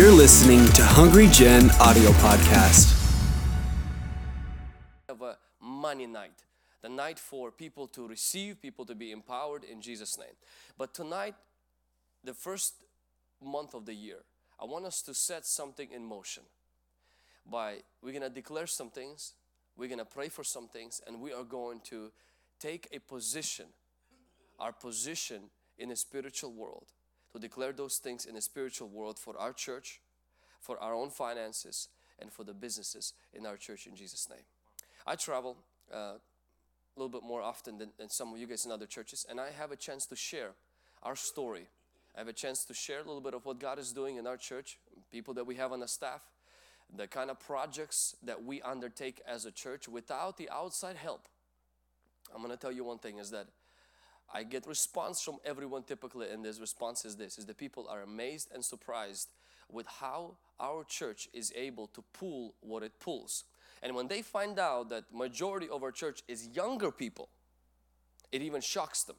You're listening to Hungry Gen audio podcast. Have a money night, the night for people to receive, people to be empowered in Jesus' name. But tonight, the first month of the year, I want us to set something in motion. By we're gonna declare some things, we're gonna pray for some things, and we are going to take a position, our position in the spiritual world, to declare those things in the spiritual world for our church, for our own finances, and for the businesses in our church in Jesus' name. I travel uh, a little bit more often than, than some of you guys in other churches, and I have a chance to share our story. I have a chance to share a little bit of what God is doing in our church, people that we have on the staff, the kind of projects that we undertake as a church without the outside help. I'm going to tell you one thing is that I get response from everyone typically and this response is this is the people are amazed and surprised with how our church is able to pull what it pulls. And when they find out that majority of our church is younger people, it even shocks them.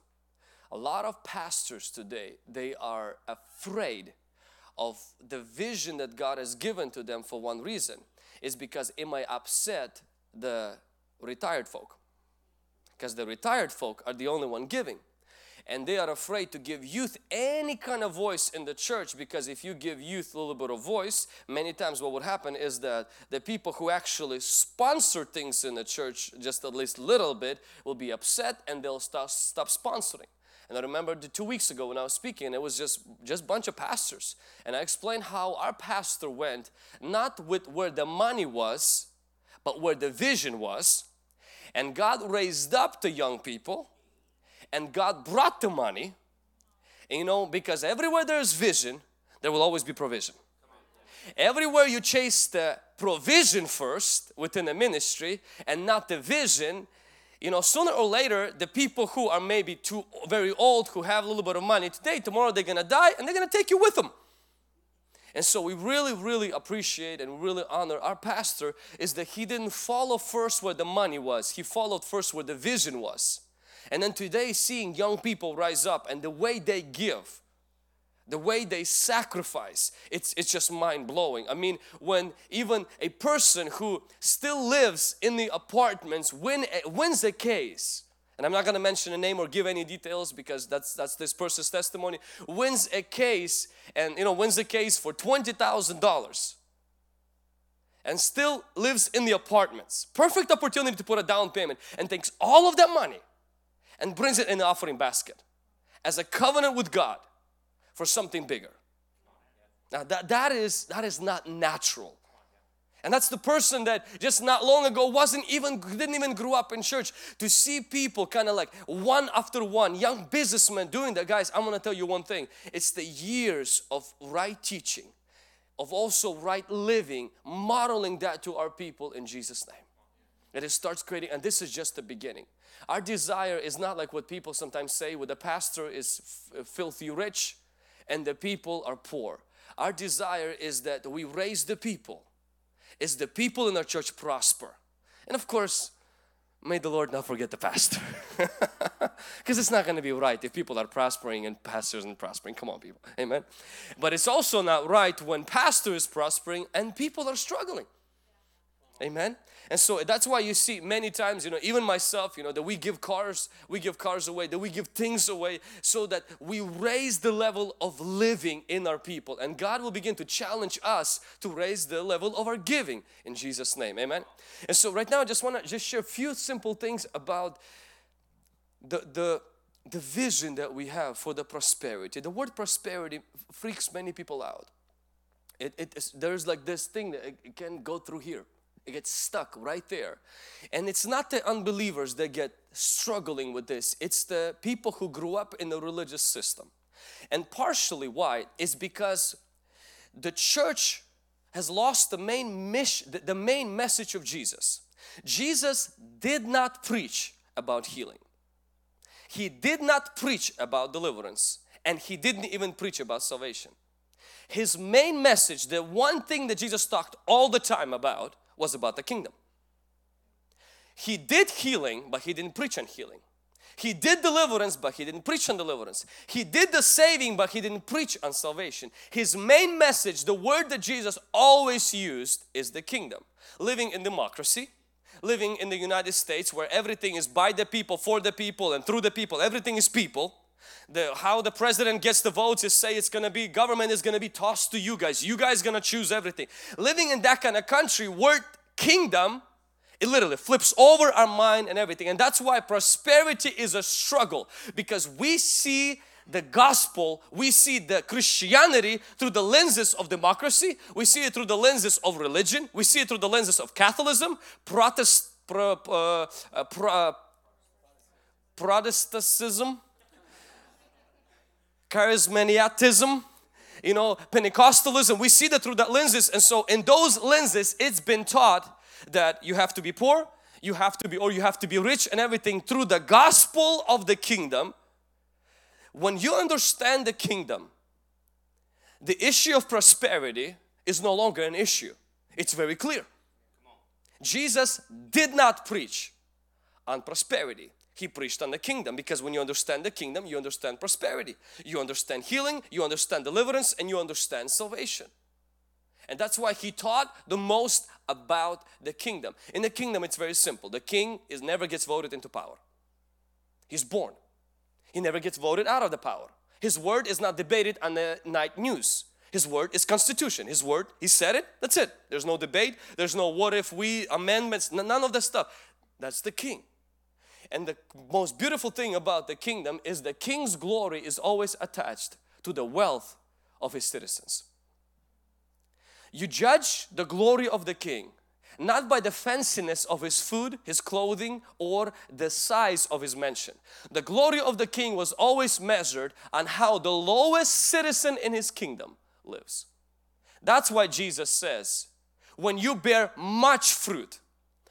A lot of pastors today, they are afraid of the vision that God has given to them for one reason is because it might upset the retired folk because the retired folk are the only one giving. And they are afraid to give youth any kind of voice in the church because if you give youth a little bit of voice many times what would happen is that the people who actually sponsor things in the church just at least a little bit will be upset and they'll stop, stop sponsoring. And I remember the two weeks ago when I was speaking, it was just just bunch of pastors, and I explained how our pastor went not with where the money was, but where the vision was, and God raised up the young people, and God brought the money. And you know, because everywhere there's vision, there will always be provision. Everywhere you chase the provision first within the ministry and not the vision, you know sooner or later the people who are maybe too very old who have a little bit of money today tomorrow they're gonna die and they're gonna take you with them and so we really really appreciate and really honor our pastor is that he didn't follow first where the money was. He followed first where the vision was. And then today seeing young people rise up and the way they give the way they sacrifice it's it's just mind-blowing. I mean when even a person who still lives in the apartments win, wins a case and i'm not going to mention a name or give any details because that's that's this person's testimony wins a case and you know wins a case for $20000 and still lives in the apartments perfect opportunity to put a down payment and takes all of that money and brings it in the offering basket as a covenant with god for something bigger. Now that, that is that is not natural. And that's the person that just not long ago wasn't even didn't even grow up in church. To see people kind of like one after one young businessmen doing that. Guys I'm going to tell you one thing. It's the years of right teaching of also right living modeling that to our people in Jesus name. And it starts creating and this is just the beginning. Our desire is not like what people sometimes say with the pastor is filthy rich and the people are poor. Our desire is that we raise the people, is the people in our church prosper. And of course, may the Lord not forget the pastor. Because it's not going to be right if people are prospering and pastors aren't prospering. Come on people, amen. But it's also not right when pastor is prospering and people are struggling. Amen. And so that's why you see many times, you know, even myself, you know, that we give cars, we give cars away, that we give things away so that we raise the level of living in our people. And God will begin to challenge us to raise the level of our giving in Jesus' name. Amen. And so right now I just want to just share a few simple things about the, the, the vision that we have for the prosperity. The word prosperity freaks many people out. It, it is, there's like this thing that it can go through here it gets stuck right there. And it's not the unbelievers that get struggling with this, it's the people who grew up in the religious system. And partially why is because the church has lost the main mission, the main message of Jesus. Jesus did not preach about healing. He did not preach about deliverance and he didn't even preach about salvation. His main message, the one thing that Jesus talked all the time about was about the kingdom. He did healing, but he didn't preach on healing. He did deliverance, but he didn't preach on deliverance. He did the saving, but he didn't preach on salvation. His main message, the word that Jesus always used, is the kingdom. Living in democracy, living in the United States where everything is by the people, for the people, and through the people, everything is people. The, how the president gets the votes is say it's gonna be government is gonna be tossed to you guys. You guys gonna choose everything. Living in that kind of country, word kingdom it literally flips over our mind and everything. And that's why prosperity is a struggle because we see the gospel, we see the Christianity through the lenses of democracy, we see it through the lenses of religion, we see it through the lenses of Catholicism, Protest, pro, uh, uh, pro, uh, Protestantism, charismatism, you know, Pentecostalism. We see that through that lenses, and so in those lenses, it's been taught that you have to be poor, you have to be, or you have to be rich and everything through the gospel of the kingdom. When you understand the kingdom, the issue of prosperity is no longer an issue. It's very clear. Jesus did not preach on prosperity. He preached on the kingdom because when you understand the kingdom, you understand prosperity. You understand healing, you understand deliverance, and you understand salvation. And that's why he taught the most about the kingdom. In the kingdom, it's very simple. The king is never gets voted into power. He's born. He never gets voted out of the power. His word is not debated on the night news. His word is constitution. His word, he said it, that's it. There's no debate. There's no what if we amendments, none of that stuff. That's the king. And the most beautiful thing about the kingdom is the king's glory is always attached to the wealth of his citizens. You judge the glory of the king not by the fanciness of his food, his clothing, or the size of his mansion. The glory of the king was always measured on how the lowest citizen in his kingdom lives. That's why Jesus says, when you bear much fruit,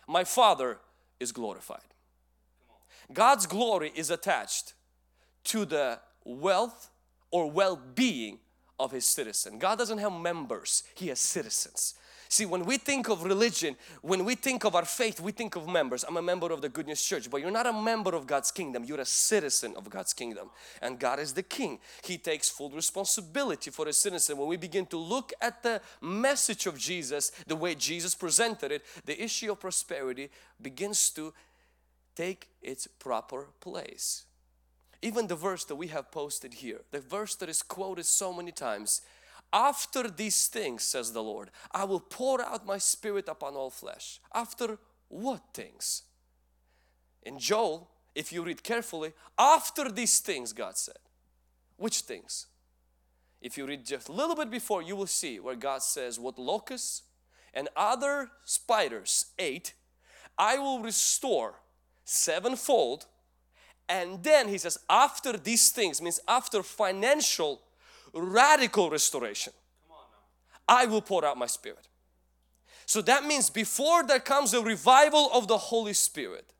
my Father is glorified. God's glory is attached to the wealth or well-being of his citizen. God doesn't have members, he has citizens. See, when we think of religion, when we think of our faith, we think of members. I'm a member of the Good News Church, but you're not a member of God's kingdom. You're a citizen of God's kingdom. And God is the king. He takes full responsibility for his citizen. When we begin to look at the message of Jesus, the way Jesus presented it, the issue of prosperity begins to take its proper place. Even the verse that we have posted here, the verse that is quoted so many times, after these things, says the Lord, I will pour out my spirit upon all flesh. After what things? In Joel, if you read carefully, after these things, God said. Which things? If you read just a little bit before, you will see where God says, What locusts and other spiders ate, I will restore sevenfold and then he says, after these things, means after financial radical restoration, I will pour out my spirit. So that means before there comes a revival of the Holy Spirit,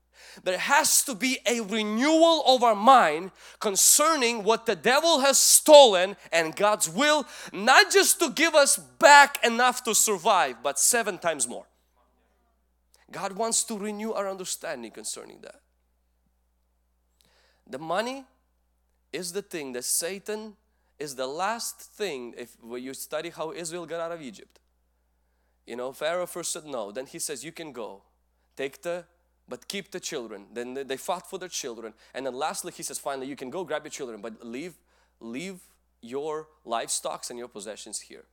there has to be a renewal of our mind concerning what the devil has stolen and God's will, not just to give us back enough to survive, but seven times more. God wants to renew our understanding concerning that. The money is the thing that Satan is the last thing if you study how Israel got out of Egypt. You know, Pharaoh first said no, then he says you can go, take the, but keep the children. Then they fought for their children, and then lastly he says finally you can go grab your children, but leave, leave your livestock and your possessions here.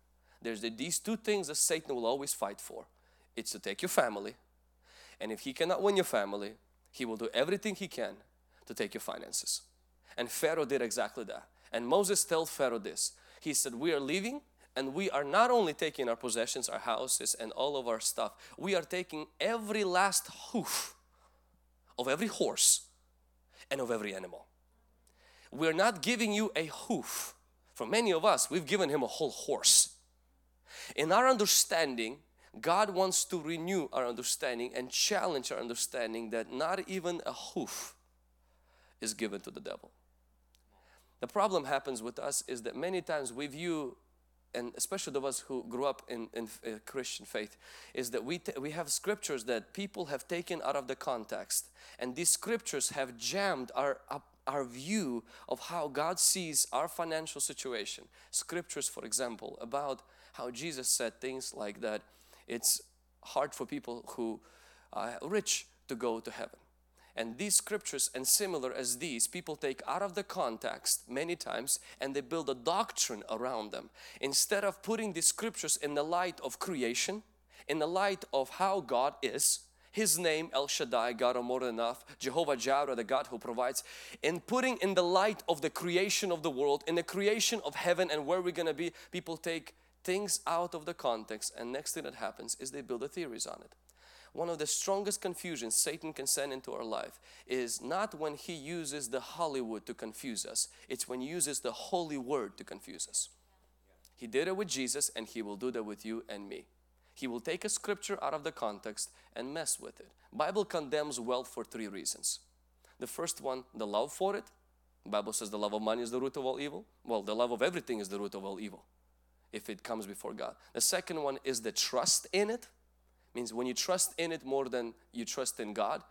There's the, these two things that Satan will always fight for. It's to take your family, and if he cannot win your family, he will do everything he can to take your finances. And Pharaoh did exactly that. And Moses told Pharaoh this. He said, we are leaving and we are not only taking our possessions, our houses and all of our stuff. We are taking every last hoof of every horse and of every animal. We're not giving you a hoof. For many of us, we've given him a whole horse. In our understanding, God wants to renew our understanding and challenge our understanding that not even a hoof is given to the devil. The problem happens with us is that many times we view and especially those of us who grew up in, in uh, Christian faith, is that we, we have scriptures that people have taken out of the context. And these scriptures have jammed our, our view of how God sees our financial situation. Scriptures, for example, about how Jesus said things like that it's hard for people who are rich to go to heaven. And these scriptures and similar as these, people take out of the context many times and they build a doctrine around them. Instead of putting these scriptures in the light of creation, in the light of how God is, his name El Shaddai, God of more than enough, Jehovah Jireh, the God who provides, in putting in the light of the creation of the world, in the creation of heaven and where we're gonna be, people take things out of the context and next thing that happens is they build a theories on it one of the strongest confusions Satan can send into our life is not when he uses the Hollywood to confuse us, it's when he uses the holy word to confuse us. He did it with Jesus and he will do that with you and me. He will take a scripture out of the context and mess with it. Bible condemns wealth for three reasons. The first one, the love for it. The Bible says the love of money is the root of all evil. Well, the love of everything is the root of all evil if it comes before God. The second one is the trust in it means when you trust in it more than you trust in God,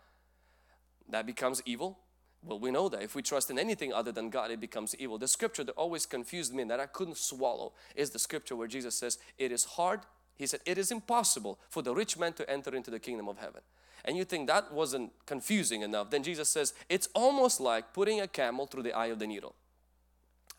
that becomes evil. Well, we know that if we trust in anything other than God, it becomes evil. The scripture that always confused me and that I couldn't swallow is the scripture where Jesus says, It is hard, He said, It is impossible for the rich man to enter into the kingdom of heaven. And you think that wasn't confusing enough. Then Jesus says, It's almost like putting a camel through the eye of the needle.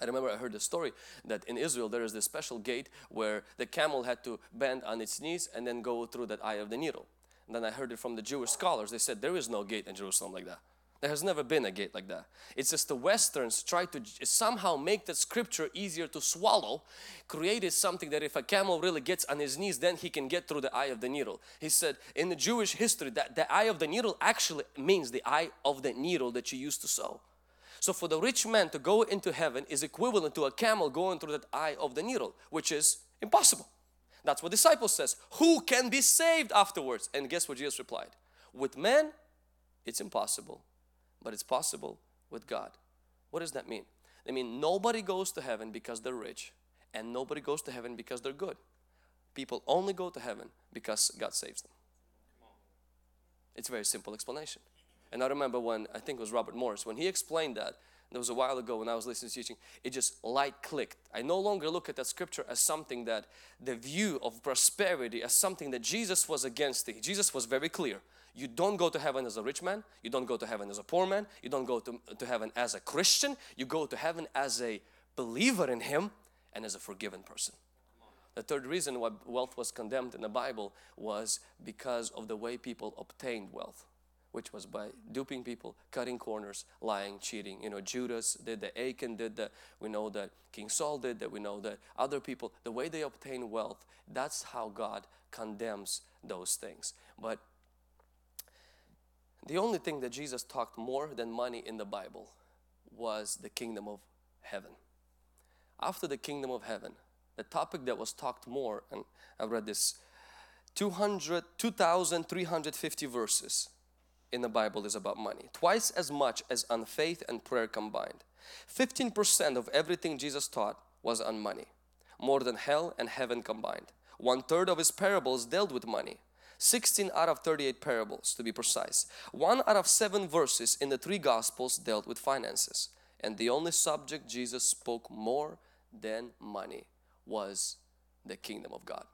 I remember I heard the story that in Israel there is this special gate where the camel had to bend on its knees and then go through that eye of the needle. And then I heard it from the Jewish scholars. They said there is no gate in Jerusalem like that. There has never been a gate like that. It's just the Westerns try to somehow make that scripture easier to swallow, created something that if a camel really gets on his knees, then he can get through the eye of the needle. He said in the Jewish history that the eye of the needle actually means the eye of the needle that you used to sew. So for the rich man to go into heaven is equivalent to a camel going through that eye of the needle, which is impossible. That's what disciples says. Who can be saved afterwards? And guess what Jesus replied? With men, it's impossible, but it's possible with God. What does that mean? I mean nobody goes to heaven because they're rich and nobody goes to heaven because they're good. People only go to heaven because God saves them. It's a very simple explanation. And I remember when, I think it was Robert Morris, when he explained that, there was a while ago when I was listening to teaching, it just light clicked. I no longer look at that scripture as something that the view of prosperity as something that Jesus was against. It. Jesus was very clear. You don't go to heaven as a rich man. You don't go to heaven as a poor man. You don't go to, to heaven as a Christian. You go to heaven as a believer in Him and as a forgiven person. The third reason why wealth was condemned in the Bible was because of the way people obtained wealth which was by duping people, cutting corners, lying, cheating. You know, Judas did that, Achan did that, we know that King Saul did that, we know that other people, the way they obtain wealth, that's how God condemns those things. But the only thing that Jesus talked more than money in the Bible was the kingdom of heaven. After the kingdom of heaven, the topic that was talked more, and I've read this 200, 2,350 verses in the Bible is about money. Twice as much as on faith and prayer combined. 15% of everything Jesus taught was on money. More than hell and heaven combined. One third of his parables dealt with money. 16 out of 38 parables to be precise. One out of seven verses in the three gospels dealt with finances. And the only subject Jesus spoke more than money was the kingdom of God.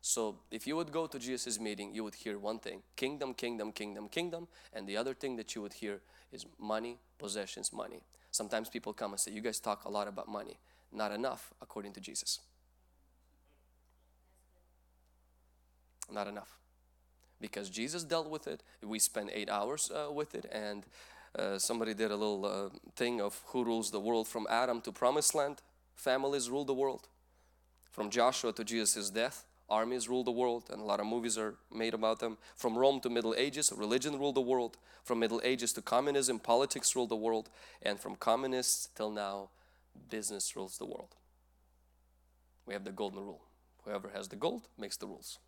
So if you would go to Jesus' meeting, you would hear one thing, kingdom, kingdom, kingdom, kingdom. And the other thing that you would hear is money, possessions, money. Sometimes people come and say, you guys talk a lot about money. Not enough according to Jesus. Not enough. Because Jesus dealt with it. We spent eight hours uh, with it and uh, somebody did a little uh, thing of who rules the world from Adam to promised land. Families rule the world. From Joshua to Jesus' death armies rule the world and a lot of movies are made about them. From Rome to Middle Ages, religion ruled the world. From Middle Ages to communism, politics ruled the world. And from communists till now, business rules the world. We have the golden rule. Whoever has the gold makes the rules.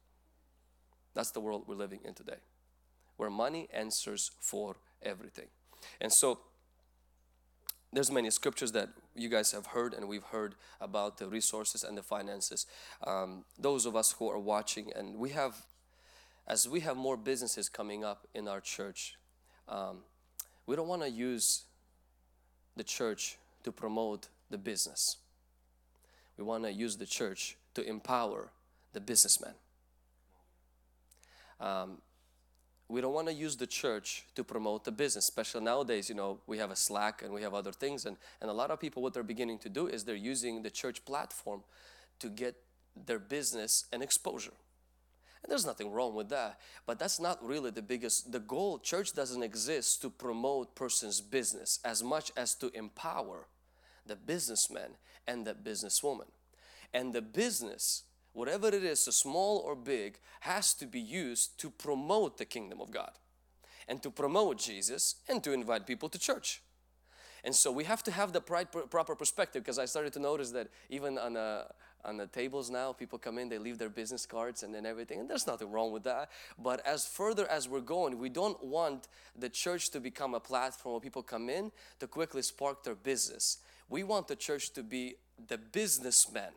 That's the world we're living in today, where money answers for everything. And so, there's many scriptures that you guys have heard and we've heard about the resources and the finances. Um, those of us who are watching and we have, as we have more businesses coming up in our church, um, we don't want to use the church to promote the business. We want to use the church to empower the businessman. Um, we don't want to use the church to promote the business especially nowadays you know we have a slack and we have other things and, and a lot of people what they're beginning to do is they're using the church platform to get their business and exposure. And there's nothing wrong with that but that's not really the biggest the goal church doesn't exist to promote person's business as much as to empower the businessman and the businesswoman. And the business whatever it is, so small or big, has to be used to promote the kingdom of God and to promote Jesus and to invite people to church. And so we have to have the proper perspective because I started to notice that even on, uh, on the tables now, people come in, they leave their business cards and then everything, and there's nothing wrong with that. But as further as we're going, we don't want the church to become a platform where people come in to quickly spark their business. We want the church to be the businessman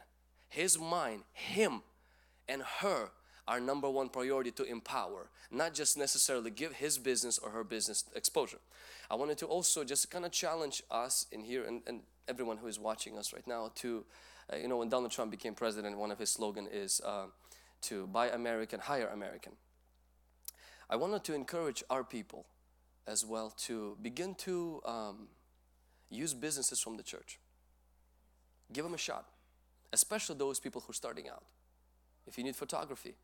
his mind, him and her our number one priority to empower, not just necessarily give his business or her business exposure. I wanted to also just kind of challenge us in here and, and everyone who is watching us right now to, uh, you know, when Donald Trump became president, one of his slogan is uh, to buy American, hire American. I wanted to encourage our people as well to begin to um, use businesses from the church. Give them a shot especially those people who are starting out. If you need photography,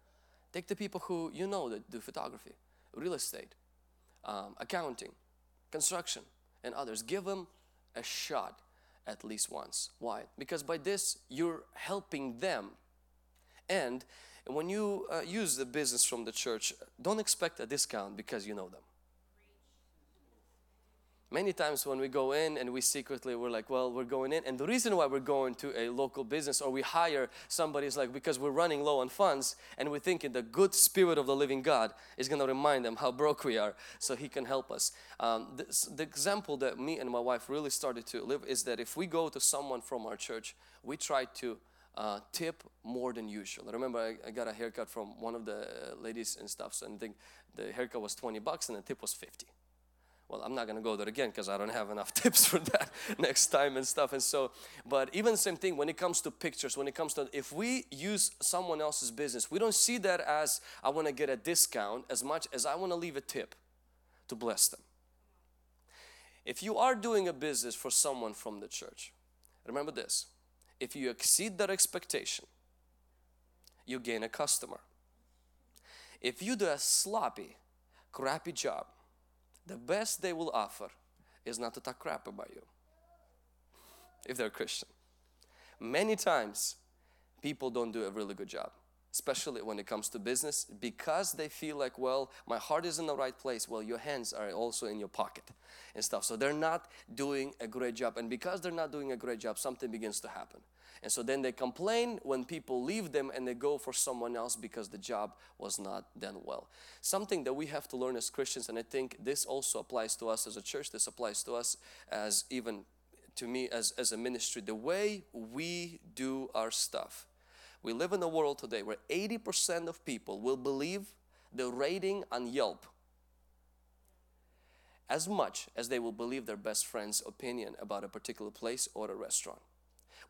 take the people who you know that do photography, real estate, um, accounting, construction, and others. Give them a shot at least once. Why? Because by this, you're helping them. And when you uh, use the business from the church, don't expect a discount because you know them many times when we go in and we secretly we're like well we're going in. And the reason why we're going to a local business or we hire somebody is like because we're running low on funds and we're thinking the good spirit of the living God is going to remind them how broke we are so he can help us. Um, this, the example that me and my wife really started to live is that if we go to someone from our church we try to uh, tip more than usual. I remember I, I, got a haircut from one of the ladies and stuff, so I think the haircut was 20 bucks and the tip was 50 well i'm not going to go there again because i don't have enough tips for that next time and stuff. And so but even same thing when it comes to pictures when it comes to if we use someone else's business we don't see that as i want to get a discount as much as i want to leave a tip to bless them. If you are doing a business for someone from the church remember this if you exceed that expectation you gain a customer. If you do a sloppy crappy job the best they will offer is not to talk crap about you if they're Christian. Many times people don't do a really good job especially when it comes to business because they feel like well my heart is in the right place well your hands are also in your pocket and stuff so they're not doing a great job and because they're not doing a great job something begins to happen and so then they complain when people leave them and they go for someone else because the job was not done well. Something that we have to learn as Christians, and I think this also applies to us as a church, this applies to us as even to me as, as a ministry, the way we do our stuff. We live in a world today where 80% of people will believe the rating on Yelp as much as they will believe their best friend's opinion about a particular place or a restaurant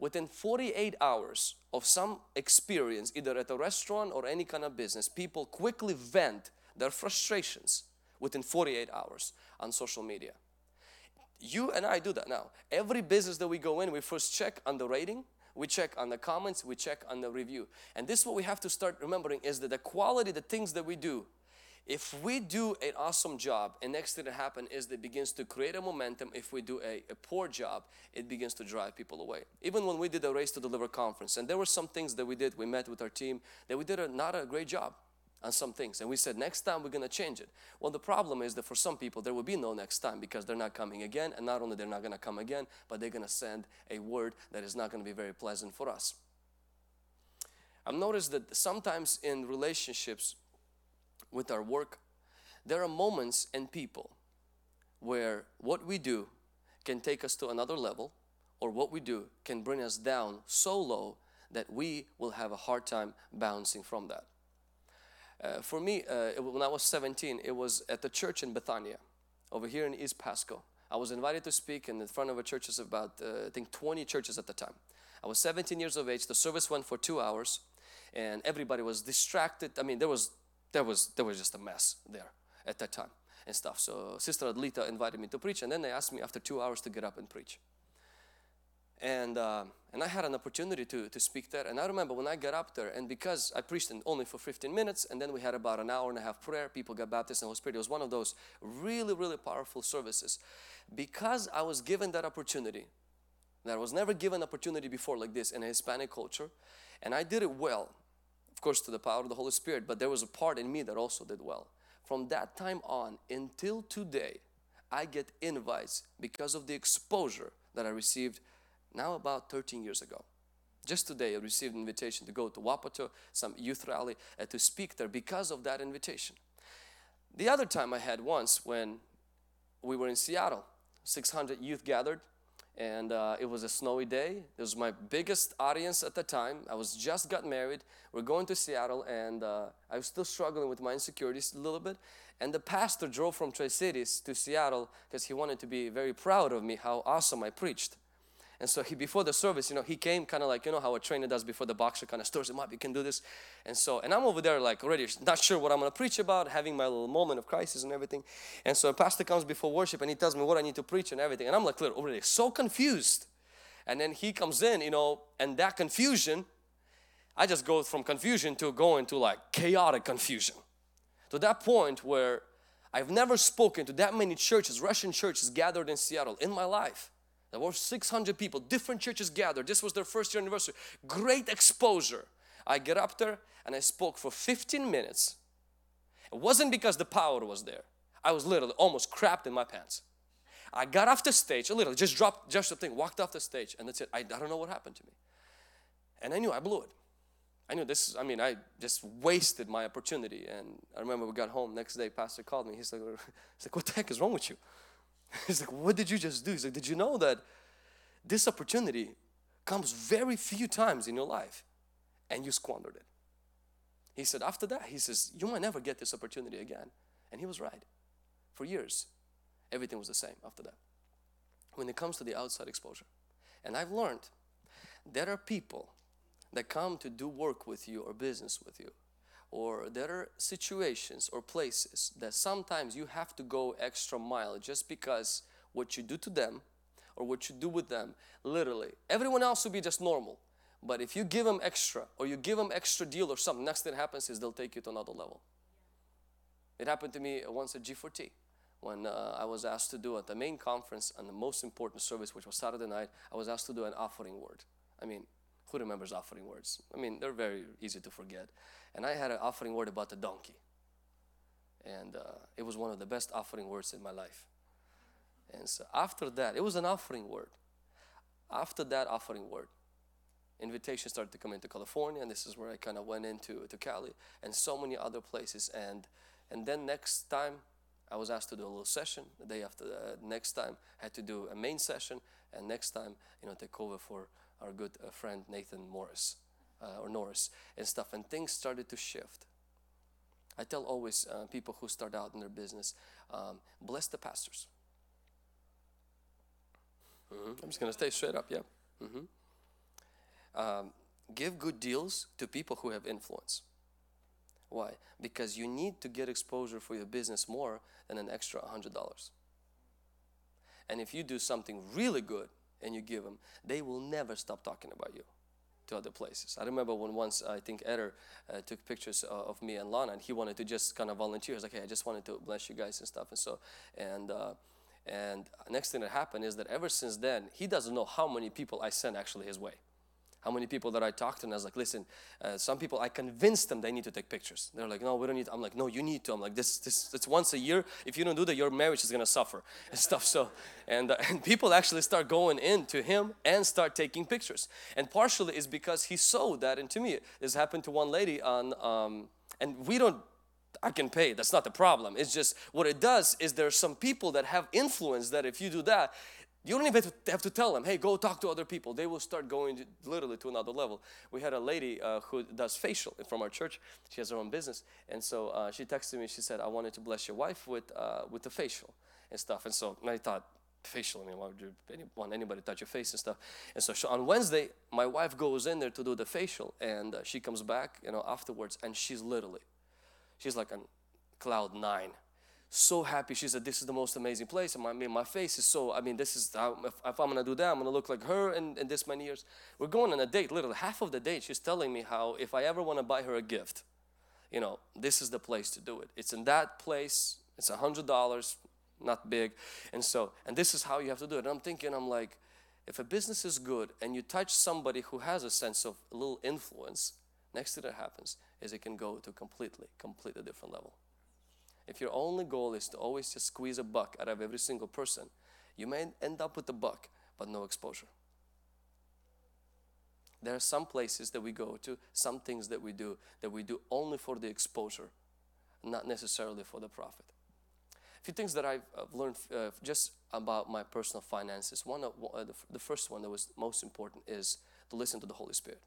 within 48 hours of some experience, either at a restaurant or any kind of business, people quickly vent their frustrations within 48 hours on social media. You and I do that now. Every business that we go in, we first check on the rating, we check on the comments, we check on the review. And this is what we have to start remembering is that the quality, the things that we do if we do an awesome job and next thing that happen is that it begins to create a momentum. If we do a, a, poor job it begins to drive people away. Even when we did a Raised to Deliver conference and there were some things that we did we met with our team that we did a, not a great job on some things. And we said next time we're going to change it. Well the problem is that for some people there will be no next time because they're not coming again. And not only they're not going to come again but they're going to send a word that is not going to be very pleasant for us. I've noticed that sometimes in relationships with our work, there are moments and people where what we do can take us to another level, or what we do can bring us down so low that we will have a hard time bouncing from that. Uh, for me, uh, when I was 17, it was at the church in Bethania, over here in East Pasco. I was invited to speak in front of a church of about, uh, I think, 20 churches at the time. I was 17 years of age. The service went for two hours, and everybody was distracted. I mean, there was, there was, there was just a mess there at that time and stuff. So Sister Adlita invited me to preach, and then they asked me after two hours to get up and preach. And uh, and I had an opportunity to to speak there. And I remember when I got up there, and because I preached in only for 15 minutes, and then we had about an hour and a half prayer. People got baptized in the Holy Spirit. It was one of those really really powerful services. Because I was given that opportunity, that I was never given opportunity before like this in a Hispanic culture, and I did it well. Of course, to the power of the Holy Spirit, but there was a part in me that also did well. From that time on until today, I get invites because of the exposure that I received now about 13 years ago. Just today, I received an invitation to go to Wapato, some youth rally, uh, to speak there because of that invitation. The other time I had once when we were in Seattle, 600 youth gathered, and uh, it was a snowy day. It was my biggest audience at the time. I was just got married. We're going to Seattle, and uh, I was still struggling with my insecurities a little bit. And the pastor drove from Tri Cities to Seattle because he wanted to be very proud of me how awesome I preached. And so he, before the service, you know, he came kind of like, you know, how a trainer does before the boxer kind of stirs him up, you can do this. And so, and I'm over there like already not sure what I'm going to preach about, having my little moment of crisis and everything. And so a pastor comes before worship and he tells me what I need to preach and everything. And I'm like, already so confused. And then he comes in, you know, and that confusion, I just go from confusion to going to like chaotic confusion. To that point where I've never spoken to that many churches, Russian churches gathered in Seattle in my life. There were 600 people, different churches gathered. This was their first year anniversary. Great exposure. I get up there and I spoke for 15 minutes. It wasn't because the power was there. I was literally almost crapped in my pants. I got off the stage, literally just dropped just the thing, walked off the stage, and that's it. I, I don't know what happened to me. And I knew I blew it. I knew this, I mean, I just wasted my opportunity. And I remember we got home next day, pastor called me. He's like, he's like what the heck is wrong with you? He's like, what did you just do? He's like, did you know that this opportunity comes very few times in your life and you squandered it? He said, after that, he says, you might never get this opportunity again. And he was right. For years, everything was the same after that. When it comes to the outside exposure. And I've learned there are people that come to do work with you or business with you or there are situations or places that sometimes you have to go extra mile just because what you do to them or what you do with them literally everyone else will be just normal. But if you give them extra or you give them extra deal or something next thing happens is they'll take you to another level. It happened to me once at G4T when uh, I was asked to do at the main conference and the most important service which was Saturday night I was asked to do an offering word I mean who remembers offering words I mean they're very easy to forget and I had an offering word about the donkey. And uh, it was one of the best offering words in my life. And so after that, it was an offering word. After that offering word, invitations started to come into California, and this is where I kind of went into to Cali and so many other places. And and then next time, I was asked to do a little session. The day after, the next time, I had to do a main session, and next time, you know, take over for our good uh, friend Nathan Morris uh, or Norris and stuff, and things started to shift. I tell always uh, people who start out in their business, um, bless the pastors. Mm-hmm. I'm just to stay straight up, yeah. Mm-hmm. Um, give good deals to people who have influence. Why? Because you need to get exposure for your business more than an extra $100. And if you do something really good and you give them, they will never stop talking about you to other places. I remember when once I think Eder uh, took pictures uh, of me and Lana, and he wanted to just kind of volunteer. He's like, "Hey, I just wanted to bless you guys and stuff." And so, and uh, and next thing that happened is that ever since then, he doesn't know how many people I sent actually his way how many people that I talked to, and I was like, listen, uh, some people I convinced them they need to take pictures. They're like, no, we don't need. To. I'm like, no, you need to. I'm like, this, this, it's once a year. If you don't do that, your marriage is gonna suffer and stuff. So, and uh, and people actually start going in to him and start taking pictures. And partially is because he sowed that into me. This happened to one lady on, um, and we don't I can pay. That's not the problem. It's just what it does is there are some people that have influence that if you do that, You don't even have to tell them, hey, go talk to other people. They will start going to, literally to another level. We had a lady uh, who does facial from our church. She has her own business. And so uh, she texted me, she said, I wanted to bless your wife with, uh, with the facial and stuff. And so I thought, facial, I mean, why would you want anybody to touch your face and stuff? And so she, on Wednesday, my wife goes in there to do the facial and uh, she comes back, you know, afterwards and she's literally, she's like on cloud nine so happy. She said, "This is the most amazing place." And my, I mean, my face is so. I mean, this is if, if, I'm gonna do that, I'm gonna look like her in, in this many years. We're going on a date. Literally, half of the date, she's telling me how if I ever want to buy her a gift, you know, this is the place to do it. It's in that place. It's a hundred dollars, not big, and so and this is how you have to do it. And I'm thinking, I'm like, if a business is good and you touch somebody who has a sense of a little influence, next thing that happens is it can go to completely, completely different level. If your only goal is to always just squeeze a buck out of every single person, you may end up with a buck, but no exposure. There are some places that we go to, some things that we do, that we do only for the exposure, not necessarily for the profit. A few things that I've, learned uh, just about my personal finances. One, of, uh, the, the first one that was most important is to listen to the Holy Spirit.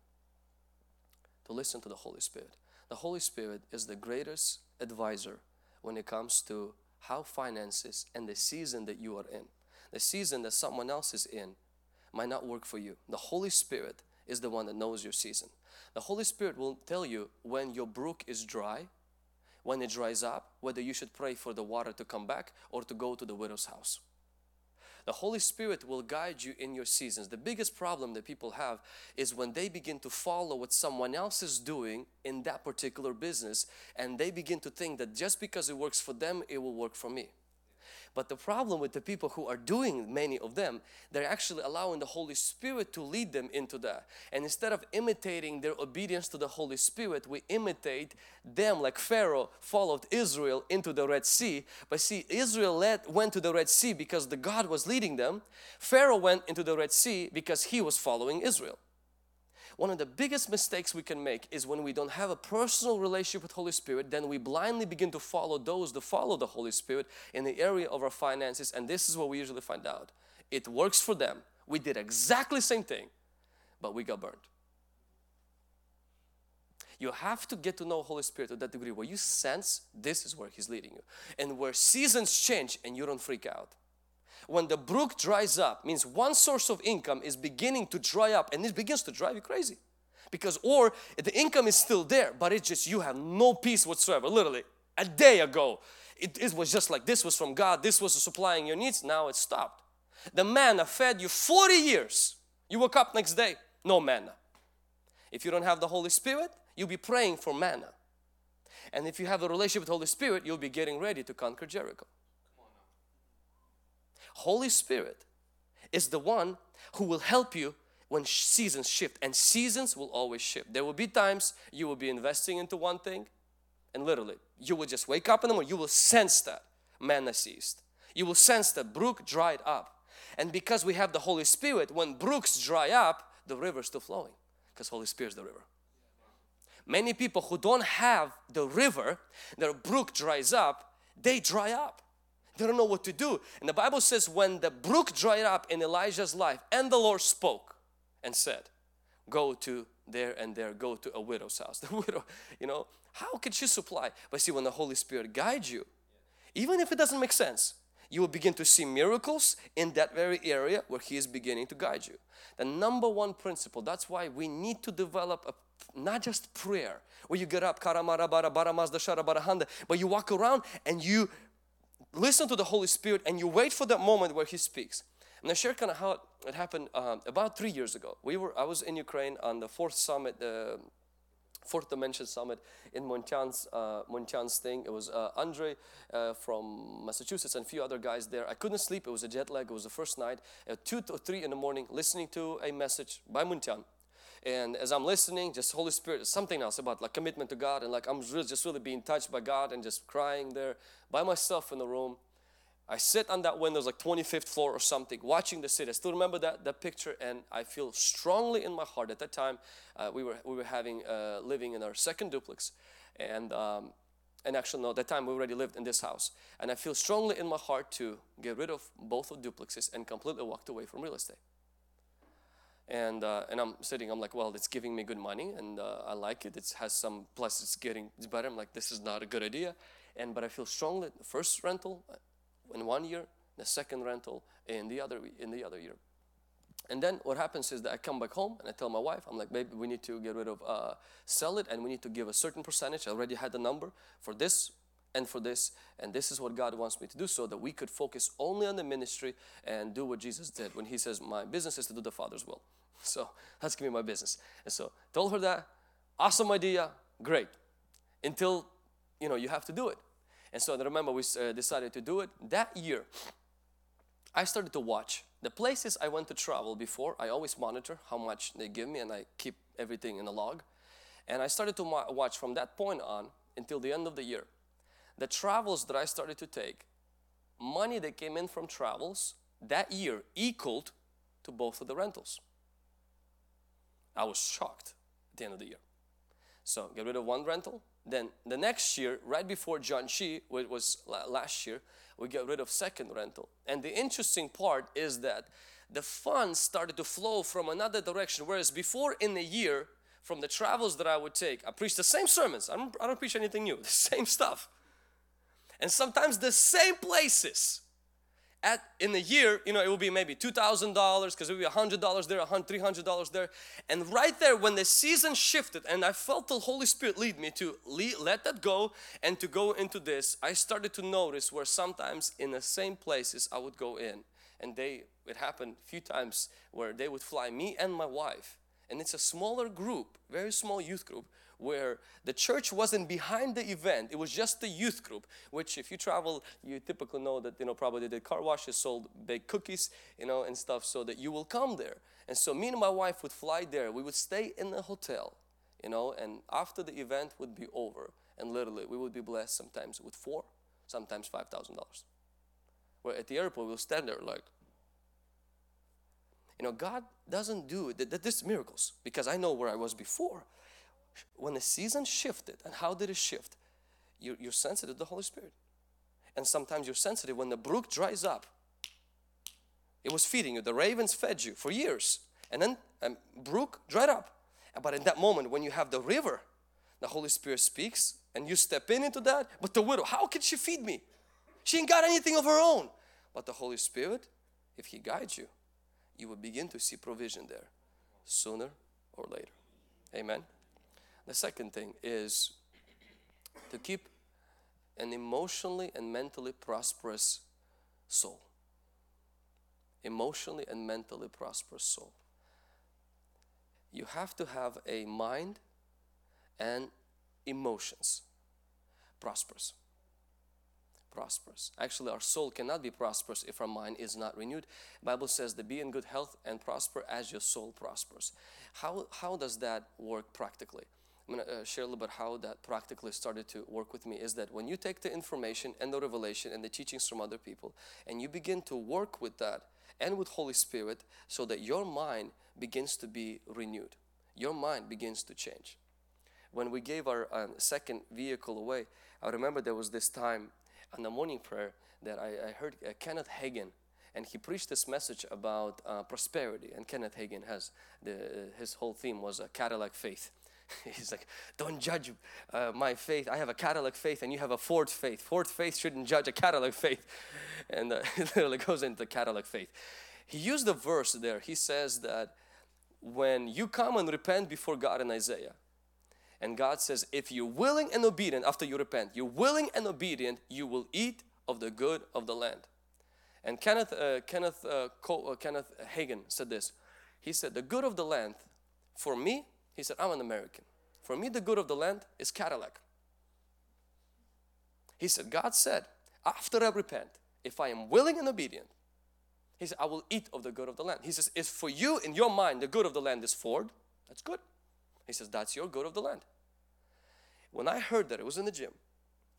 To listen to the Holy Spirit. The Holy Spirit is the greatest advisor when it comes to how finances and the season that you are in. The season that someone else is in might not work for you. The Holy Spirit is the one that knows your season. The Holy Spirit will tell you when your brook is dry, when it dries up, whether you should pray for the water to come back or to go to the widow's house. The Holy Spirit will guide you in your seasons. The biggest problem that people have is when they begin to follow what someone else is doing in that particular business and they begin to think that just because it works for them, it will work for me. But the problem with the people who are doing many of them, they're actually allowing the Holy Spirit to lead them into that. And instead of imitating their obedience to the Holy Spirit, we imitate them like Pharaoh followed Israel into the Red Sea. But see, Israel led, went to the Red Sea because the God was leading them. Pharaoh went into the Red Sea because he was following Israel one of the biggest mistakes we can make is when we don't have a personal relationship with Holy Spirit, then we blindly begin to follow those that follow the Holy Spirit in the area of our finances. And this is what we usually find out. It works for them. We did exactly the same thing, but we got burned. You have to get to know Holy Spirit to that degree where you sense this is where He's leading you. And where seasons change and you don't freak out when the brook dries up means one source of income is beginning to dry up and it begins to drive you crazy. Because or the income is still there but it's just you have no peace whatsoever. Literally a day ago it, it was just like this was from God this was supplying your needs now it stopped. The manna fed you 40 years. You woke up next day no manna. If you don't have the Holy Spirit you'll be praying for manna. And if you have a relationship with the Holy Spirit you'll be getting ready to conquer Jericho Holy Spirit is the one who will help you when seasons shift and seasons will always shift. There will be times you will be investing into one thing and literally you will just wake up in the morning, you will sense that manna ceased. You will sense that brook dried up. And because we have the Holy Spirit, when brooks dry up, the river is still flowing because Holy Spirit is the river. Many people who don't have the river, their brook dries up, they dry up. They don't know what to do. And the Bible says when the brook dried up in Elijah's life and the Lord spoke and said, go to there and there, go to a widow's house. The widow, you know, how could she supply? But see, when the Holy Spirit guides you, even if it doesn't make sense, you will begin to see miracles in that very area where He is beginning to guide you. The number one principle, that's why we need to develop a, not just prayer, where you get up, but you walk around and you listen to the Holy Spirit and you wait for that moment where He speaks. And to share kind of how it happened um, about three years ago. We were, I was in Ukraine on the fourth summit, the fourth dimension summit in Montyan's, uh, Montyan's thing. It was uh, Andre uh, from Massachusetts and a few other guys there. I couldn't sleep. It was a jet lag. It was the first night. At 2 or 3 in the morning, listening to a message by Montyan. And as I'm listening, just Holy Spirit, something else about like commitment to God and like I'm really, just really being touched by God and just crying there by myself in the room. I sit on that window, like 25th floor or something, watching the city. I still remember that, that picture and I feel strongly in my heart. At that time, uh, we, were, we were having, uh, living in our second duplex and um, and actually no, that time we already lived in this house. And I feel strongly in my heart to get rid of both of duplexes and completely walked away from real estate. And uh, and I'm sitting, I'm like, well, it's giving me good money, and uh, I like it. It has some plus, it's getting better. I'm like, this is not a good idea. And but I feel strongly. The first rental uh, in one year, the second rental in the other in the other year. And then what happens is that I come back home and I tell my wife, I'm like, baby, we need to get rid of, uh, sell it and we need to give a certain percentage. I already had the number for this and for this. And this is what God wants me to do so that we could focus only on the ministry and do what Jesus did when He says, My business is to do the Father's will. So that's gonna be my business. And so told her that, awesome idea, great. Until you know you have to do it. And so I remember we uh, decided to do it that year. I started to watch the places I went to travel before. I always monitor how much they give me, and I keep everything in a log. And I started to watch from that point on until the end of the year. The travels that I started to take, money that came in from travels that year equaled to both of the rentals. I was shocked at the end of the year. So get rid of one rental. Then the next year, right before John Chi, which was last year, we get rid of second rental. And the interesting part is that the funds started to flow from another direction. Whereas before in a year, from the travels that I would take, I preached the same sermons. I don't, I don't preach anything new, the same stuff. And sometimes the same places at in a year, you know, it will be maybe two thousand dollars because it will be a hundred dollars there, a hundred, three hundred dollars there, and right there when the season shifted, and I felt the Holy Spirit lead me to lead, let that go and to go into this. I started to notice where sometimes in the same places I would go in, and they it happened a few times where they would fly me and my wife, and it's a smaller group, very small youth group where the church wasn't behind the event it was just the youth group which if you travel you typically know that you know probably the car washes sold baked cookies you know and stuff so that you will come there. And so me and my wife would fly there. We would stay in the hotel you know and after the event would be over. And literally we would be blessed sometimes with four sometimes five thousand dollars. Where at the airport we'll stand there like you know god doesn't do that this miracles because i know where i was before when the season shifted, and how did it shift? You're, you're sensitive to the Holy Spirit. And sometimes you're sensitive when the brook dries up. It was feeding you, the ravens fed you for years. And then um, brook dried up. But in that moment, when you have the river, the Holy Spirit speaks and you step in into that. But the widow, how can she feed me? She ain't got anything of her own. But the Holy Spirit, if He guides you, you will begin to see provision there sooner or later. Amen. The second thing is to keep an emotionally and mentally prosperous soul. Emotionally and mentally prosperous soul. You have to have a mind and emotions prosperous. Prosperous. Actually, our soul cannot be prosperous if our mind is not renewed. Bible says to be in good health and prosper as your soul prospers. How, how does that work practically? I'm going to uh, share a little bit how that practically started to work with me is that when you take the information and the revelation and the teachings from other people and you begin to work with that and with Holy Spirit so that your mind begins to be renewed. Your mind begins to change. When we gave our um, second vehicle away, I remember there was this time on the morning prayer that I, I heard uh, Kenneth Hagin and he preached this message about uh, prosperity and Kenneth Hagin has the, uh, his whole theme was a Cadillac faith He's like, don't judge uh, my faith. I have a Cadillac faith and you have a Ford faith. Ford faith shouldn't judge a Cadillac faith. And uh, it literally goes into Cadillac faith. He used a verse there. He says that when you come and repent before God in Isaiah, and God says, if you're willing and obedient after you repent, you're willing and obedient, you will eat of the good of the land. And Kenneth, uh, Kenneth, uh, Cole, uh, Kenneth Hagin said this. He said, the good of the land for me he said, I'm an American. For me, the good of the land is Cadillac. He said, God said, after I repent, if I am willing and obedient, He said, I will eat of the good of the land. He says, if for you in your mind the good of the land is Ford, that's good. He says, that's your good of the land. When I heard that, it was in the gym.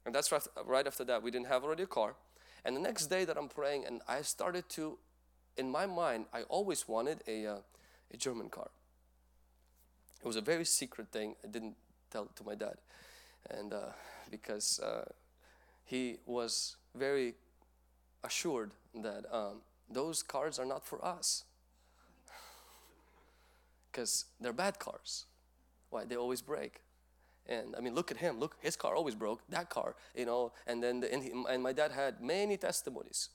And that's right, right after that, we didn't have already a car. And the next day that I'm praying, and I started to, in my mind, I always wanted a, uh, a German car. It was a very secret thing. I didn't tell to my dad. and uh, because uh, he was very assured that um, those cars are not for us because they're bad cars. Why? They always break. And I mean, look at him. Look, his car always broke. That car, you know. And then, the, and, he, and my dad had many testimonies.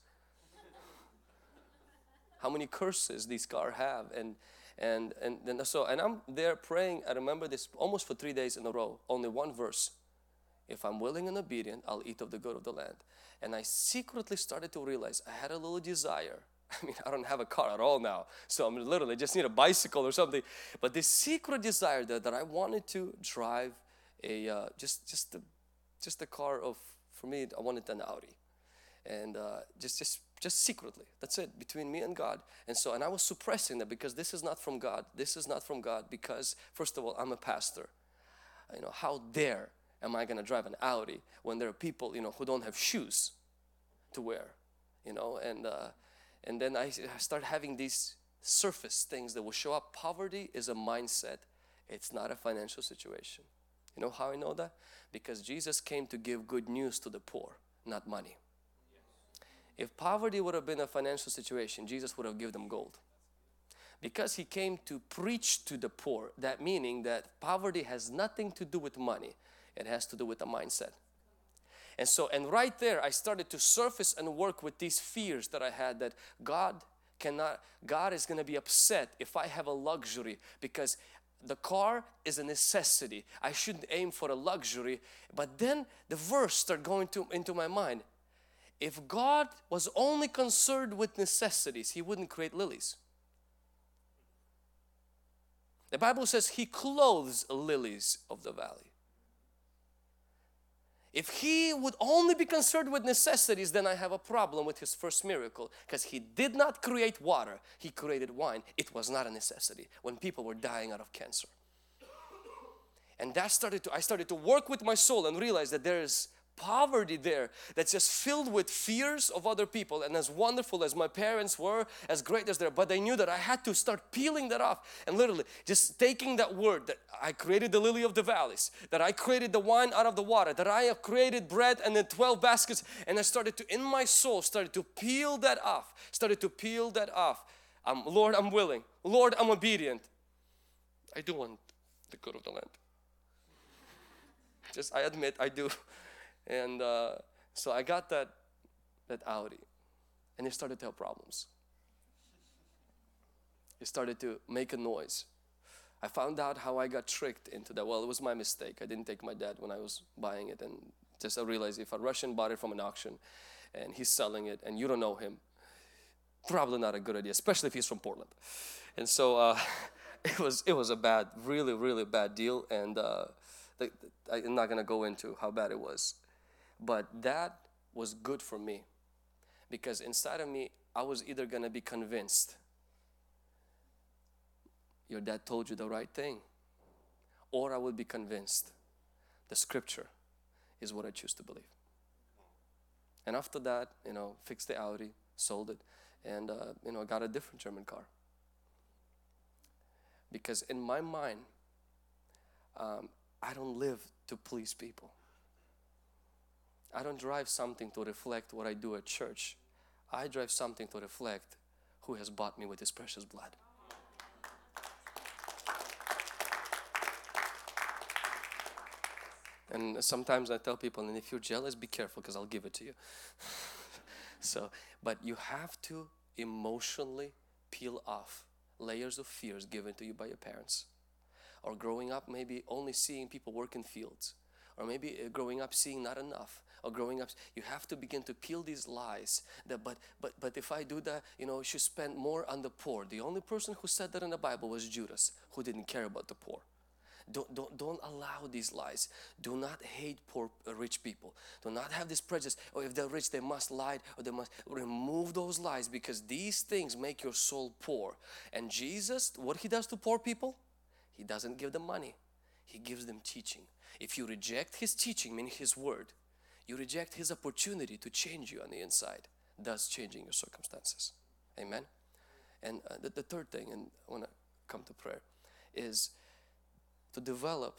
How many curses these car have, and and and then so and I'm there praying. I remember this almost for three days in a row. Only one verse. If I'm willing and obedient, I'll eat of the good of the land. And I secretly started to realize I had a little desire. I mean, I don't have a car at all now, so I'm literally just need a bicycle or something. But this secret desire that, that I wanted to drive a uh, just just the just the car of for me I wanted an Audi, and uh, just just just secretly. That's it between me and God. And so and I was suppressing that because this is not from God. This is not from God because first of all I'm a pastor. You know how dare am I going to drive an Audi when there are people you know who don't have shoes to wear, you know and uh, and then I, I start having these surface things that will show up. Poverty is a mindset. It's not a financial situation. You know how I know that? Because Jesus came to give good news to the poor, not money. If poverty would have been a financial situation, Jesus would have given them gold. Because he came to preach to the poor, that meaning that poverty has nothing to do with money, it has to do with the mindset. And so, and right there, I started to surface and work with these fears that I had that God cannot, God is to be upset if I have a luxury because the car is a necessity. I shouldn't aim for a luxury. But then the verse started going to, into my mind. If God was only concerned with necessities, He wouldn't create lilies. The Bible says He clothes lilies of the valley. If he would only be concerned with necessities, then I have a problem with his first miracle because he did not create water, he created wine. It was not a necessity when people were dying out of cancer. And that started to, I started to work with my soul and realize that there is poverty there that's just filled with fears of other people. And as wonderful as my parents were as great as they are but they knew that I had to start peeling that off. And literally just taking that word that I created the lily of the valleys that I created the wine out of the water that I have created bread and then 12 baskets and I started to in my soul started to peel that off started to peel that off. Um, Lord I'm willing. Lord I'm obedient. I do want the good of the land. Just I admit I do and uh, so I got that, that Audi and it started to have problems. It started to make a noise. I found out how I got tricked into that. Well, it was my mistake. I didn't take my dad when I was buying it and just I realized if a Russian bought it from an auction and he's selling it and you don't know him, probably not a good idea, especially if he's from Portland. And so uh, it was it was a bad, really, really bad deal. And uh, I'm not gonna go into how bad it was. But that was good for me because inside of me, I was either going to be convinced your dad told you the right thing, or I would be convinced the scripture is what I choose to believe. And after that, you know, fixed the Audi, sold it, and uh, you know, got a different German car. Because in my mind, um, I don't live to please people. I don't drive something to reflect what I do at church. I drive something to reflect who has bought me with his precious blood. And sometimes I tell people, and if you're jealous, be careful because I'll give it to you. so, but you have to emotionally peel off layers of fears given to you by your parents. Or growing up, maybe only seeing people work in fields. Or maybe uh, growing up seeing not enough or growing up you have to begin to peel these lies that but but but if i do that you know should spend more on the poor the only person who said that in the bible was judas who didn't care about the poor don't, don't, don't allow these lies. Do not hate poor uh, rich people. Do not have this prejudice. Or oh, if they're rich, they must lie or they must remove those lies because these things make your soul poor. And Jesus, what he does to poor people? He doesn't give them money. He gives them teaching. If you reject his teaching, meaning his word, you reject His opportunity to change you on the inside, thus changing your circumstances. Amen. And uh, the, the third thing, and I want to come to prayer, is to develop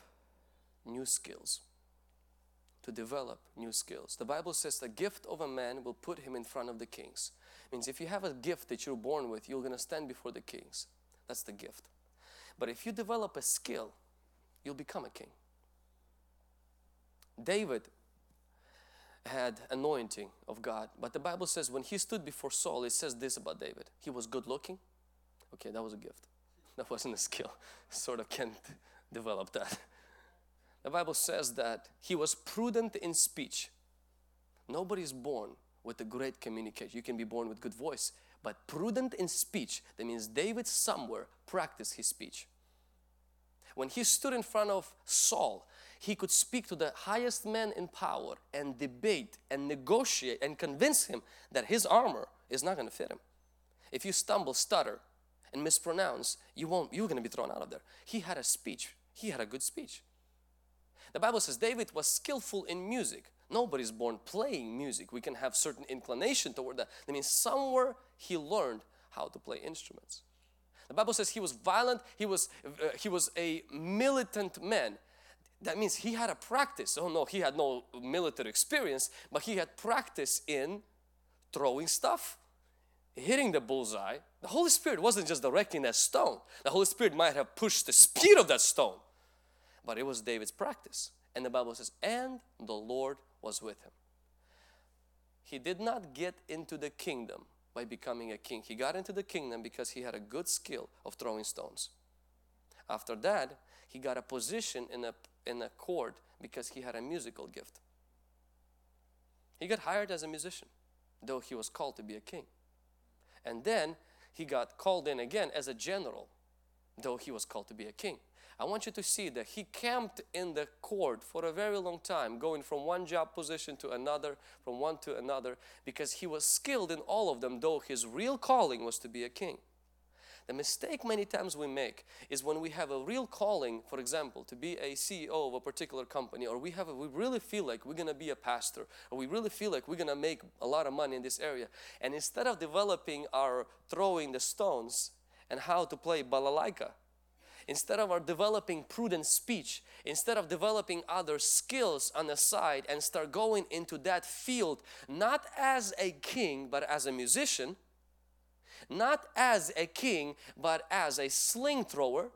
new skills. to develop new skills. The Bible says the gift of a man will put him in front of the kings. means if you have a gift that you're born with, you're going to stand before the kings. That's the gift. But if you develop a skill, you'll become a king. David had anointing of God, but the Bible says when he stood before Saul, it says this about David. He was good looking. Okay, that was a gift. That wasn't a skill. Sort of can't develop that. The Bible says that he was prudent in speech. Nobody is born with a great communication. You can be born with good voice, but prudent in speech, that means David somewhere practiced his speech. When he stood in front of Saul, he could speak to the highest man in power and debate and negotiate and convince him that his armor is not going to fit him. If you stumble, stutter, and mispronounce, you won't, you're going to be thrown out of there. He had a speech. He had a good speech. The Bible says David was skillful in music. Nobody's born playing music. We can have certain inclination toward that. That means somewhere he learned how to play instruments. The Bible says he was violent. He was uh, he was a militant man. That means he had a practice. Oh no, he had no military experience, but he had practice in throwing stuff, hitting the bullseye. The Holy Spirit wasn't just directing that stone. The Holy Spirit might have pushed the speed of that stone, but it was David's practice. And the Bible says, and the Lord was with him. He did not get into the kingdom by becoming a king. He got into the kingdom because he had a good skill of throwing stones. After that, he got a position in a, in a court because he had a musical gift. He got hired as a musician, though he was called to be a king. And then he got called in again as a general, though he was called to be a king. I want you to see that he camped in the court for a very long time, going from one job position to another, from one to another, because he was skilled in all of them, though his real calling was to be a king. The mistake many times we make is when we have a real calling, for example, to be a CEO of a particular company, or we have a, we really feel like we're gonna be a pastor, or we really feel like we're gonna make a lot of money in this area. And instead of developing our throwing the stones and how to play balalaika, instead of our developing prudent speech, instead of developing other skills on the side and start going into that field, not as a king, but as a musician, not as a king, but as a sling thrower,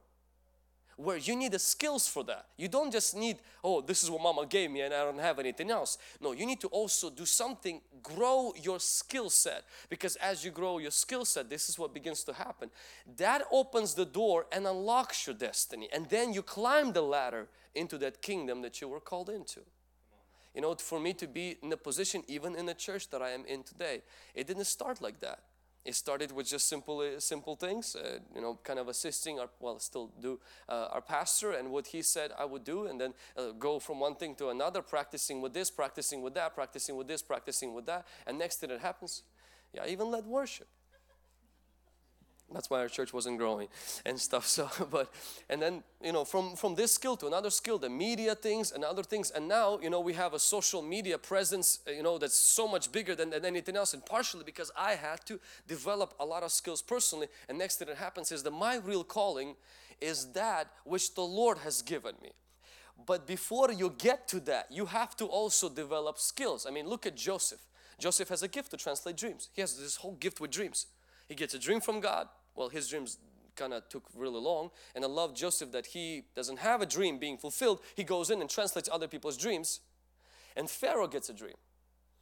where you need the skills for that. You don't just need, oh, this is what mama gave me and I don't have anything else. No, you need to also do something, grow your skill set. Because as you grow your skill set, this is what begins to happen. That opens the door and unlocks your destiny. And then you climb the ladder into that kingdom that you were called into. You know, for me to be in the position, even in the church that I am in today, it didn't start like that. It started with just simple, uh, simple things, uh, you know, kind of assisting our, well, still do uh, our pastor and what he said I would do, and then uh, go from one thing to another, practicing with this, practicing with that, practicing with this, practicing with that, and next thing that happens, yeah, I even led worship that's why our church wasn't growing and stuff so but and then you know from from this skill to another skill the media things and other things and now you know we have a social media presence uh, you know that's so much bigger than, than anything else and partially because i had to develop a lot of skills personally and next thing that happens is that my real calling is that which the lord has given me. But before you get to that you have to also develop skills. I mean look at joseph. Joseph has a gift to translate dreams. He has this whole gift with dreams. He gets a dream from God. Well, his dreams kind of took really long. And I love Joseph that he doesn't have a dream being fulfilled. He goes in and translates other people's dreams. And Pharaoh gets a dream.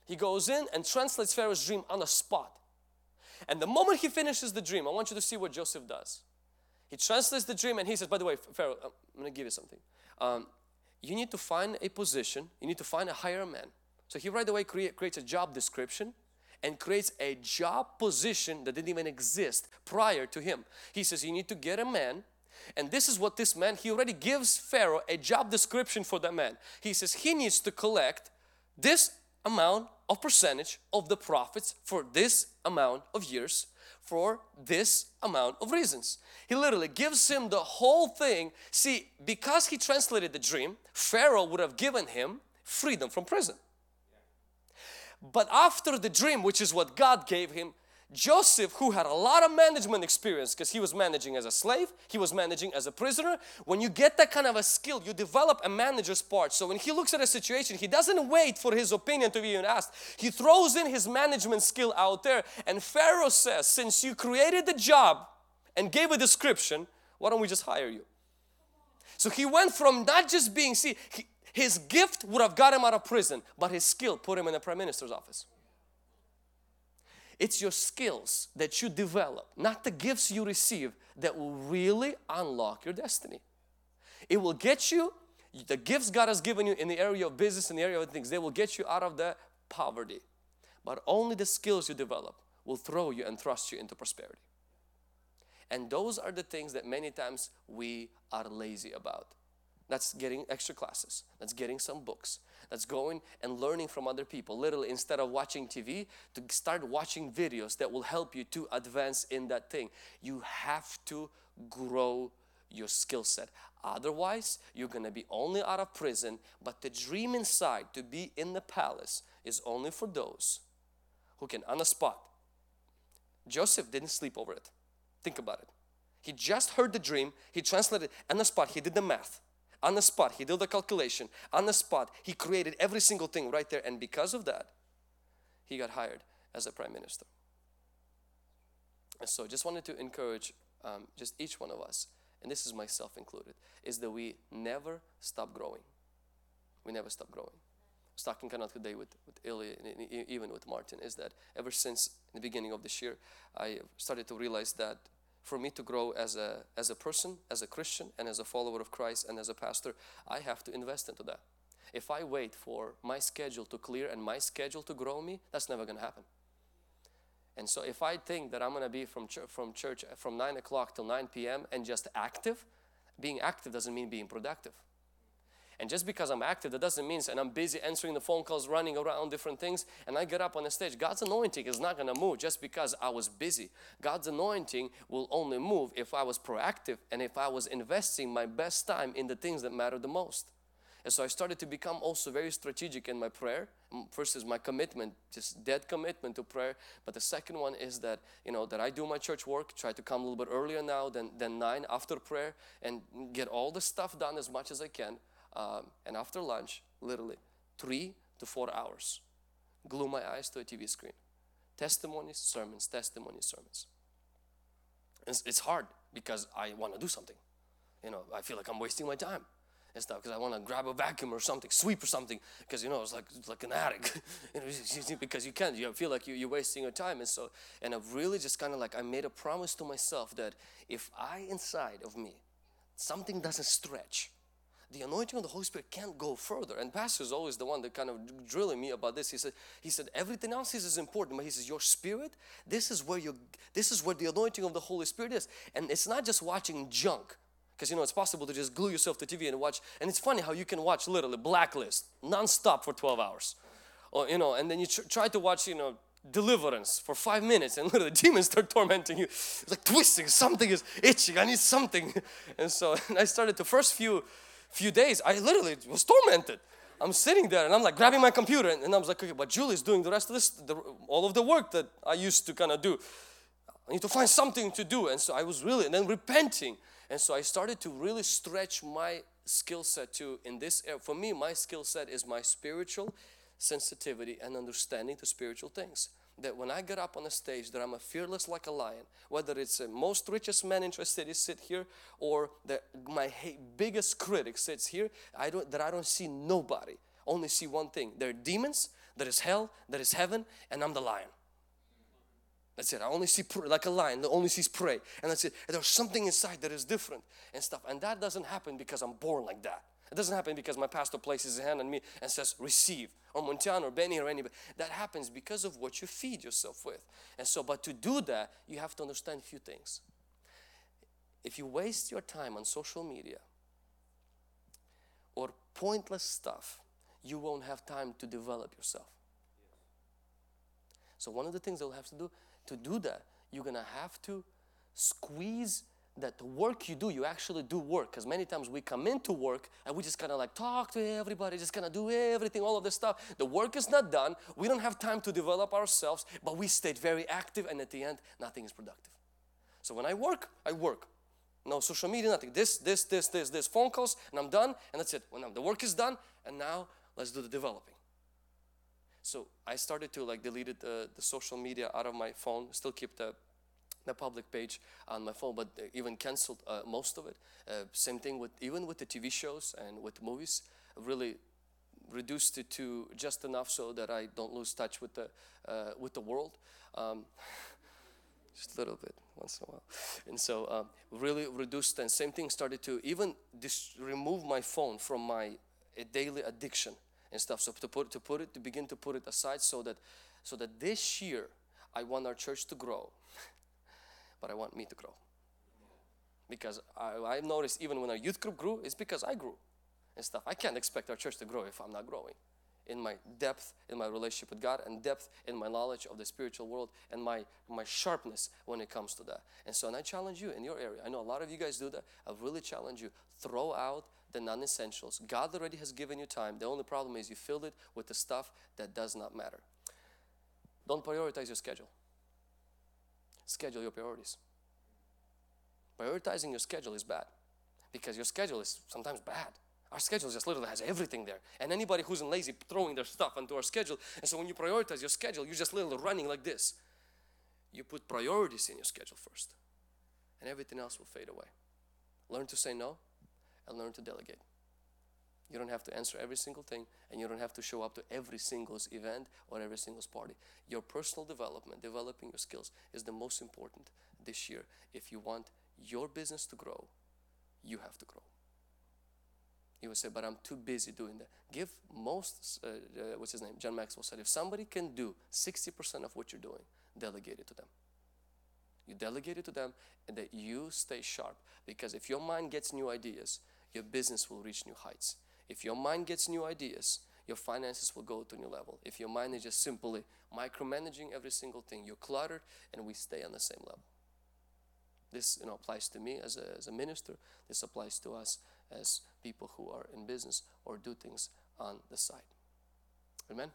He goes in and translates Pharaoh's dream on the spot. And the moment he finishes the dream, I want you to see what Joseph does. He translates the dream and he says, by the way, Pharaoh, I'm going to give you something. Um, you need to find a position, you need to find a higher man. So he right away create, creates a job description and creates a job position that didn't even exist prior to him. He says, You need to get a man. And this is what this man, he already gives Pharaoh a job description for that man. He says he needs to collect this amount of percentage of the profits for this amount of years for this amount of reasons. He literally gives him the whole thing. See, because he translated the dream, Pharaoh would have given him freedom from prison. But after the dream, which is what God gave him, Joseph, who had a lot of management experience because he was managing as a slave, he was managing as a prisoner. When you get that kind of a skill, you develop a manager's part. So when he looks at a situation, he doesn't wait for his opinion to be even asked. He throws in his management skill out there. And Pharaoh says, Since you created the job and gave a description, why don't we just hire you? So he went from not just being, see, he, his gift would have got him out of prison, but his skill put him in the prime minister's office. It's your skills that you develop, not the gifts you receive, that will really unlock your destiny. It will get you, the gifts God has given you in the area of business, in the area of things, they will get you out of the poverty. But only the skills you develop will throw you and thrust you into prosperity. And those are the things that many times we are lazy about. That's getting extra classes. That's getting some books. That's going and learning from other people. Literally, instead of watching TV, to start watching videos that will help you to advance in that thing. You have to grow your skill set. Otherwise, you're going to be only out of prison, but the dream inside to be in the palace is only for those who can, on the spot. Joseph didn't sleep over it. Think about it. He just heard the dream, he translated on the spot, he did the math on the spot he did the calculation. On the spot he created every single thing right there. And because of that he got hired as a prime minister. So just wanted to encourage um, just each one of us and this is myself included is that we never stop growing. We never stop growing. I was talking kind of today with, with Ilya and even with Martin is that ever since the beginning of this year I started to realize that for me to grow as a, as a person, as a Christian, and as a follower of Christ, and as a pastor, I have to invest into that. If I wait for my schedule to clear and my schedule to grow me, that's never going to happen. And so if I think that I'm going to be from, ch- from church from 9 o'clock till 9 p.m. and just active, being active doesn't mean being productive. And just because I'm active, that doesn't mean, and I'm busy answering the phone calls, running around different things, and I get up on the stage. God's anointing is not to move just because I was busy. God's anointing will only move if I was proactive and if I was investing my best time in the things that matter the most. And so I started to become also very strategic in my prayer. Mm, first is my commitment, just dead commitment to prayer. But the second one is that, you know, that I do my church work, try to come a little bit earlier now than, than nine after prayer and get all the stuff done as much as I can um, and after lunch, literally three to four hours, glue my eyes to a TV screen. Testimonies, sermons, testimonies, sermons. It's, it's hard because I want to do something. You know, I feel like I'm wasting my time and stuff because I want to grab a vacuum or something, sweep or something because you know it's like it's like an addict. you know, because you can't. You feel like you, you're wasting your time, and so and I've really just kind of like I made a promise to myself that if I inside of me something doesn't stretch, the anointing of the Holy Spirit can't go further. And pastor is always the one that kind of drilling me about this. He said, he said, everything else is, important, but he says, your spirit, this is where you this is where the anointing of the Holy Spirit is. And it's not just watching junk. Because you know it's possible to just glue yourself to TV and watch. And it's funny how you can watch literally blacklist non-stop for 12 hours. Or you know, and then you tr- try to watch, you know, deliverance for five minutes and literally demons start tormenting you. It's like twisting, something is itching, I need something. And so and I started the first few few days, I literally was tormented. I'm sitting there and I'm like grabbing my computer and, and I was like, okay, but Julie's doing the rest of this, the, all of the work that I used to kind of do. I need to find something to do. And so I was really, and then repenting. And so I started to really stretch my skill set to in this area. For me, my skill set is my spiritual sensitivity and understanding to spiritual things that when I get up on the stage that I'm a fearless like a lion whether it's the most richest man in the city sit here or that my biggest critic sits here I don't that I don't see nobody. Only see one thing. There are demons there is hell there is heaven and I'm the lion. That's it. I only see like a lion that only sees prey. And that's it. And there's something inside that is different and stuff. And that doesn't happen because I'm born like that it doesn't happen because my pastor places his hand on me and says receive or Montana or Benny or anybody. That happens because of what you feed yourself with. And so, but to do that, you have to understand a few things. If you waste your time on social media or pointless stuff, you won't have time to develop yourself. So one of the things you'll have to do to do that, you're gonna have to squeeze that the work you do, you actually do work. Because many times we come into work and we just kind of like talk to everybody, just kind of do everything, all of this stuff. The work is not done. We don't have time to develop ourselves, but we stayed very active, and at the end, nothing is productive. So when I work, I work. No social media, nothing. This, this, this, this, this, phone calls, and I'm done, and that's it. When the work is done, and now let's do the developing. So I started to like deleted the, uh, the social media out of my phone, still keep the the public page on my phone, but even canceled uh, most of it. Uh, same thing with even with the TV shows and with movies. Really reduced it to just enough so that I don't lose touch with the uh, with the world. Um, just a little bit once in a while. And so um, really reduced and same thing started to even dis- remove my phone from my daily addiction and stuff. So to put to put it to begin to put it aside so that so that this year I want our church to grow, but I want me to grow. Because I, I've noticed even when our youth group grew, it's because I grew and stuff. I can't expect our church to grow if I'm not growing in my depth in my relationship with God and depth in my knowledge of the spiritual world and my my sharpness when it comes to that. And so and I challenge you in your area. I know a lot of you guys do that. I really challenge you. Throw out the non-essentials. God already has given you time. The only problem is you filled it with the stuff that does not matter. Don't prioritize your schedule. Schedule your priorities. Prioritizing your schedule is bad because your schedule is sometimes bad. Our schedule just literally has everything there. And anybody who's lazy throwing their stuff onto our schedule. And so when you prioritize your schedule, you're just literally running like this. You put priorities in your schedule first, and everything else will fade away. Learn to say no and learn to delegate. You don't have to answer every single thing, and you don't have to show up to every single event or every single party. Your personal development, developing your skills, is the most important this year. If you want your business to grow, you have to grow. You will say, but I'm too busy doing that. Give most, uh, uh, what's his name? John Maxwell said, if somebody can do 60% of what you're doing, delegate it to them. You delegate it to them and that you stay sharp. Because if your mind gets new ideas, your business will reach new heights. If your mind gets new ideas, your finances will go to a new level. If your mind is just simply micromanaging every single thing, you're cluttered and we stay on the same level. This you know, applies to me as a, as a minister. This applies to us as people who are in business or do things on the side. Amen?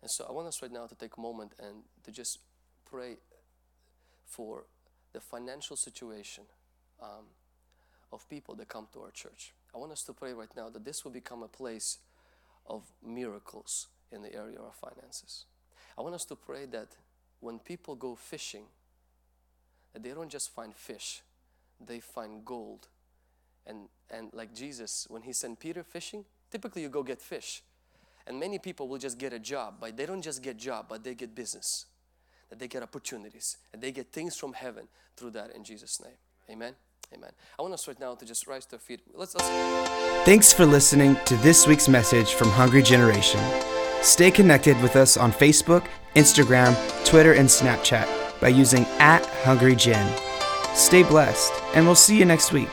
And so I want us right now to take a moment and to just pray for the financial situation um, of people that come to our church. I want us to pray right now that this will become a place of miracles in the area of finances. I want us to pray that when people go fishing, that they don't just find fish, they find gold and, and like Jesus, when he sent Peter fishing, typically you go get fish. And many people will just get a job, but they don't just get job, but they get business. That they get opportunities, and they get things from heaven through that in Jesus' name. Amen. Amen. I want us right now to just rise to our feet. Let's, let's. Thanks for listening to this week's message from Hungry Generation. Stay connected with us on Facebook, Instagram, Twitter, and Snapchat by using at Hungry Gen. Stay blessed, and we'll see you next week.